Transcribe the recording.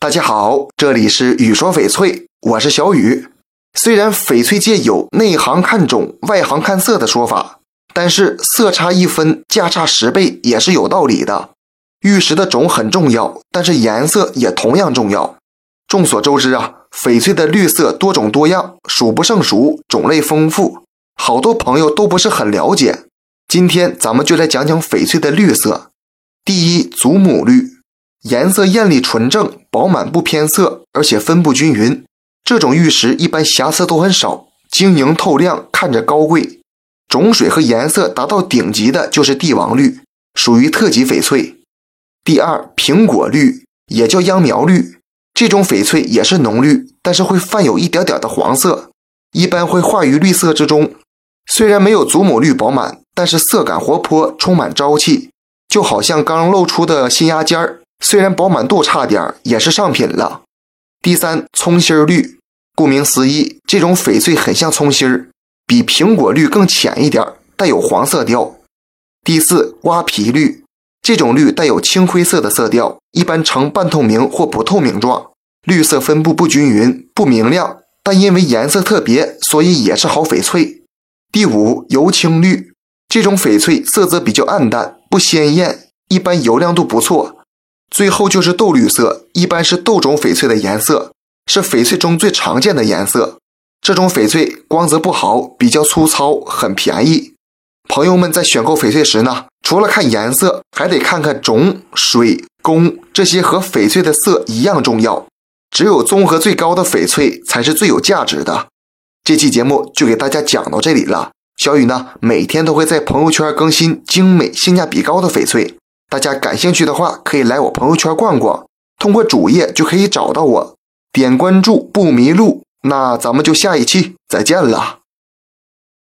大家好，这里是雨说翡翠，我是小雨。虽然翡翠界有内行看种，外行看色的说法，但是色差一分，价差十倍也是有道理的。玉石的种很重要，但是颜色也同样重要。众所周知啊，翡翠的绿色多种多样，数不胜数，种类丰富，好多朋友都不是很了解。今天咱们就来讲讲翡翠的绿色。第一，祖母绿，颜色艳丽纯正，饱满不偏色，而且分布均匀。这种玉石一般瑕疵都很少，晶莹透亮，看着高贵。种水和颜色达到顶级的就是帝王绿，属于特级翡翠。第二，苹果绿也叫秧苗绿。这种翡翠也是浓绿，但是会泛有一点点的黄色，一般会化于绿色之中。虽然没有祖母绿饱满，但是色感活泼，充满朝气，就好像刚露出的新芽尖儿。虽然饱满度差点，也是上品了。第三，葱心绿，顾名思义，这种翡翠很像葱心儿，比苹果绿更浅一点，带有黄色调。第四，瓜皮绿。这种绿带有青灰色的色调，一般呈半透明或不透明状，绿色分布不均匀，不明亮，但因为颜色特别，所以也是好翡翠。第五，油青绿，这种翡翠色泽比较暗淡，不鲜艳，一般油亮度不错。最后就是豆绿色，一般是豆种翡翠的颜色，是翡翠中最常见的颜色。这种翡翠光泽不好，比较粗糙，很便宜。朋友们在选购翡翠时呢？除了看颜色，还得看看种、水、工这些和翡翠的色一样重要。只有综合最高的翡翠才是最有价值的。这期节目就给大家讲到这里了。小雨呢，每天都会在朋友圈更新精美、性价比高的翡翠，大家感兴趣的话，可以来我朋友圈逛逛，通过主页就可以找到我，点关注不迷路。那咱们就下一期再见了。